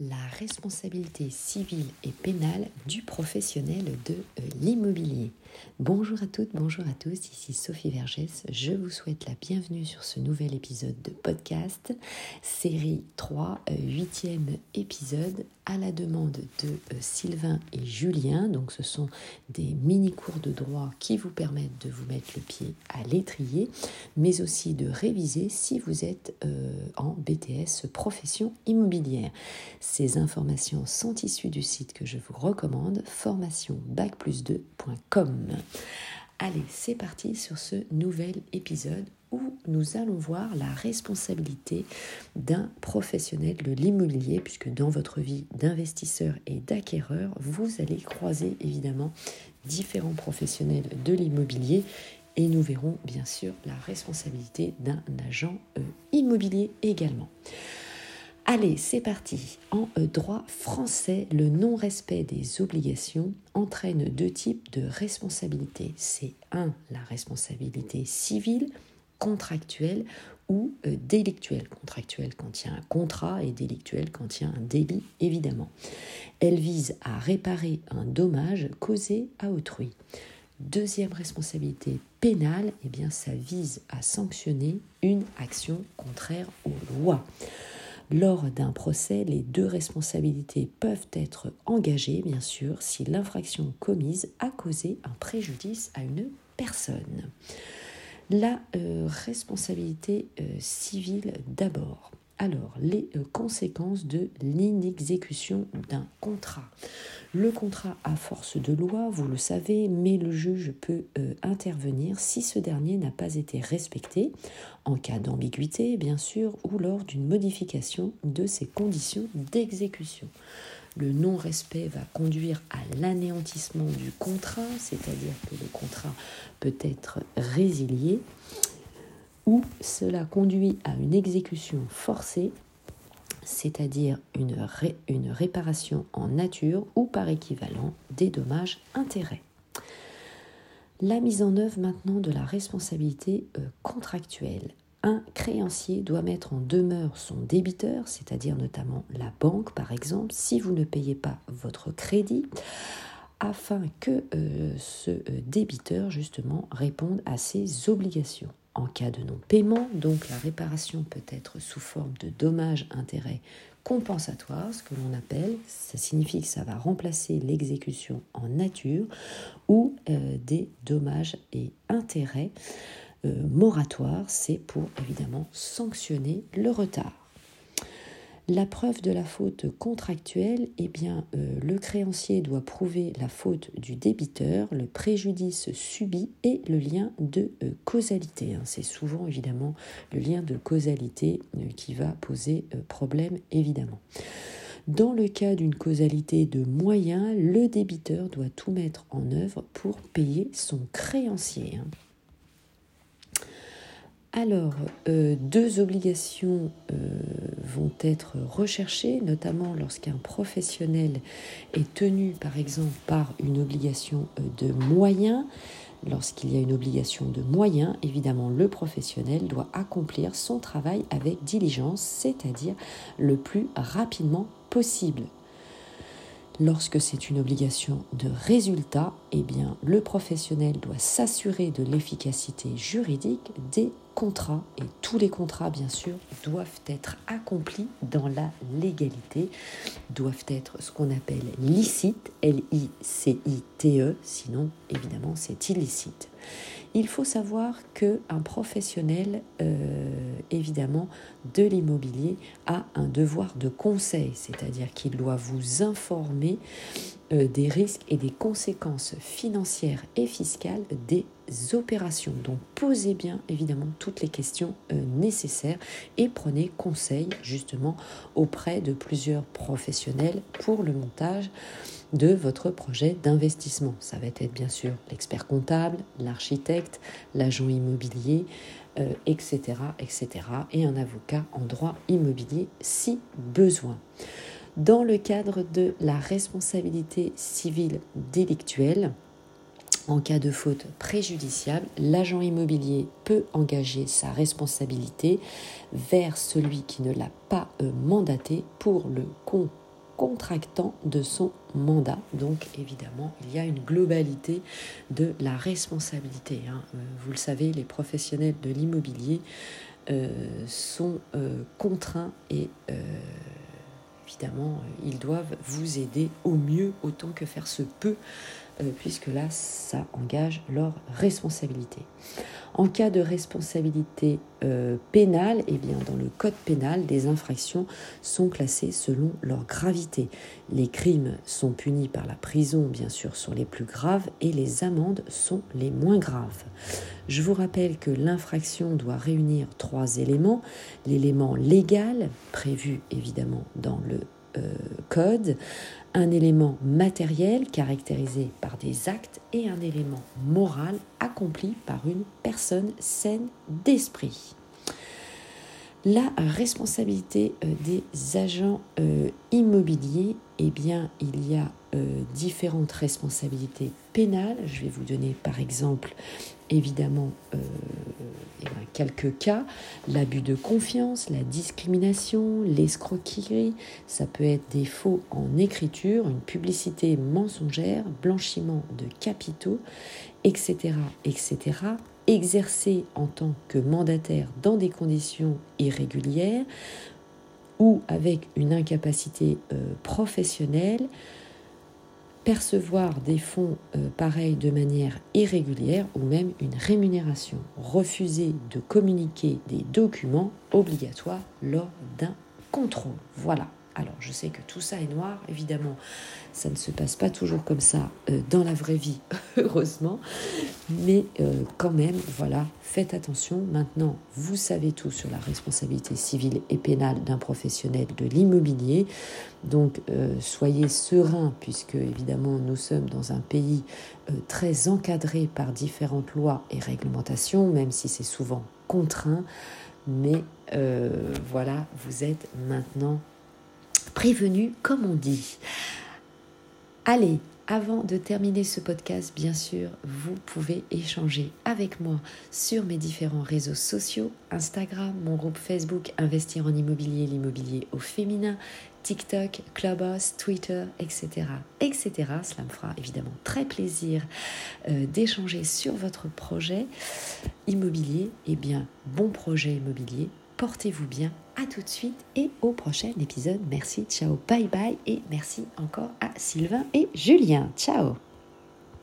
la responsabilité civile et pénale du professionnel de euh, l'immobilier. Bonjour à toutes, bonjour à tous, ici Sophie Vergès. Je vous souhaite la bienvenue sur ce nouvel épisode de podcast, série 3, 8e euh, épisode, à la demande de euh, Sylvain et Julien. Donc ce sont des mini-cours de droit qui vous permettent de vous mettre le pied à l'étrier, mais aussi de réviser si vous êtes en BTS profession immobilière. Ces informations sont issues du site que je vous recommande, formationbac2.com. Allez, c'est parti sur ce nouvel épisode où nous allons voir la responsabilité d'un professionnel de l'immobilier, puisque dans votre vie d'investisseur et d'acquéreur, vous allez croiser évidemment différents professionnels de l'immobilier et nous verrons bien sûr la responsabilité d'un agent euh, immobilier également. Allez, c'est parti. En euh, droit français, le non-respect des obligations entraîne deux types de responsabilités. C'est un, la responsabilité civile, contractuelle ou euh, délictuelle. Contractuelle a un contrat et délictuelle a un délit, évidemment. Elle vise à réparer un dommage causé à autrui. Deuxième responsabilité pénale, eh bien, ça vise à sanctionner une action contraire aux lois. Lors d'un procès, les deux responsabilités peuvent être engagées, bien sûr, si l'infraction commise a causé un préjudice à une personne. La euh, responsabilité euh, civile d'abord. Alors, les euh, conséquences de l'inexécution d'un contrat. Le contrat a force de loi, vous le savez, mais le juge peut euh, intervenir si ce dernier n'a pas été respecté, en cas d'ambiguïté, bien sûr, ou lors d'une modification de ses conditions d'exécution. Le non-respect va conduire à l'anéantissement du contrat, c'est-à-dire que le contrat peut être résilié ou cela conduit à une exécution forcée, c'est-à-dire une, réparation en nature ou par équivalent des dommages-intérêts. La mise en œuvre maintenant de la responsabilité euh, contractuelle. Un créancier doit mettre en demeure son débiteur, c'est-à-dire notamment la banque par exemple, si vous ne payez pas votre crédit, afin que euh, ce euh, débiteur justement réponde à ses obligations en cas de non-paiement. Donc la réparation peut être sous forme de dommages-intérêts compensatoires, ce que l'on appelle. Ça signifie que ça va remplacer l'exécution en nature ou euh, des dommages et intérêts euh, moratoires. C'est pour évidemment sanctionner le retard. La preuve de la faute contractuelle, eh bien, euh, le créancier doit prouver la faute du débiteur, le préjudice subi et le lien de euh, causalité. Hein. C'est souvent évidemment le lien de causalité euh, qui va poser problème, évidemment. Dans le cas d'une causalité de moyens, le débiteur doit tout mettre en œuvre pour payer son créancier. Hein. Alors, euh, deux obligations euh, vont être recherchées, notamment lorsqu'un professionnel est tenu, par exemple, par une obligation euh, de moyens. Lorsqu'il y a une obligation de moyens, évidemment, le professionnel doit accomplir son travail avec diligence, c'est-à-dire le plus rapidement possible. Lorsque c'est une obligation de résultat, eh bien, le professionnel doit s'assurer de l'efficacité juridique des contrats, et tous les contrats, bien sûr, doivent être accomplis dans la légalité, doivent être ce qu'on appelle licite, L-I-C-I-T-E, sinon, évidemment, c'est illicite. Il faut savoir qu'un professionnel, euh, évidemment, de l'immobilier a un devoir de conseil, c'est-à-dire qu'il doit vous informer des risques et des conséquences financières et fiscales des opérations. Donc posez bien évidemment toutes les questions euh, nécessaires et prenez conseil justement auprès de plusieurs professionnels pour le montage de votre projet d'investissement. Ça va être bien sûr l'expert comptable, l'architecte, l'agent immobilier, etc., euh, etc. Et un avocat en droit immobilier si besoin. Dans le cadre de la responsabilité civile délictuelle, en cas de faute préjudiciable, l'agent immobilier peut engager sa responsabilité vers celui qui ne l'a pas euh, mandaté pour le contractant de son mandat. Donc évidemment, il y a une globalité de la responsabilité. Hein. Euh, vous le savez, les professionnels de l'immobilier euh, sont contraints et évidemment, ils doivent vous aider au mieux autant que faire se peut. euh, puisque là, ça engage leur responsabilité. En cas de responsabilité euh, pénale, eh bien, dans le code pénal, des infractions sont classées selon leur gravité. Les crimes sont punis par la prison, bien sûr, sur les plus graves, et les amendes sont les moins graves. Je vous rappelle que l'infraction doit réunir trois éléments. L'élément légal, prévu évidemment dans le euh, code, un élément matériel caractérisé par des actes et un élément moral accompli par une personne saine d'esprit. La responsabilité euh, des agents euh, immobiliers, eh bien, il y a euh, différentes responsabilités pénales. Je vais vous donner par exemple, évidemment, quelques cas. L'abus de confiance, la discrimination, l'escroquerie, ça peut être des faux en écriture, une publicité mensongère, blanchiment de capitaux, etc., etc., exercer en tant que mandataire dans des conditions irrégulières ou avec une incapacité euh, professionnelle, percevoir des fonds euh, pareils de manière irrégulière ou même une rémunération, refuser de communiquer des documents obligatoires lors d'un contrôle. Voilà. Alors, je sais que tout ça est noir, évidemment, ça ne se passe pas toujours comme ça euh, dans la vraie vie, heureusement, mais euh, quand même, voilà, faites attention. Maintenant, vous savez tout sur la responsabilité civile et pénale d'un professionnel de l'immobilier, donc euh, soyez serein, puisque évidemment, nous sommes dans un pays très encadré par différentes lois et réglementations, même si c'est souvent contraint. Mais voilà, vous êtes maintenant prévenu, comme on dit. Allez, avant de terminer ce podcast, bien sûr, vous pouvez échanger avec moi sur mes différents réseaux sociaux, Instagram, mon groupe Facebook Investir en immobilier, l'immobilier au féminin, TikTok, Clubhouse, Twitter, etc., etc. Cela me fera évidemment très plaisir euh, d'échanger sur votre projet immobilier. Eh bien, bon projet immobilier, portez-vous bien à tout de suite et au prochain épisode. Merci, ciao, bye bye et merci encore à Sylvain et Julien. Ciao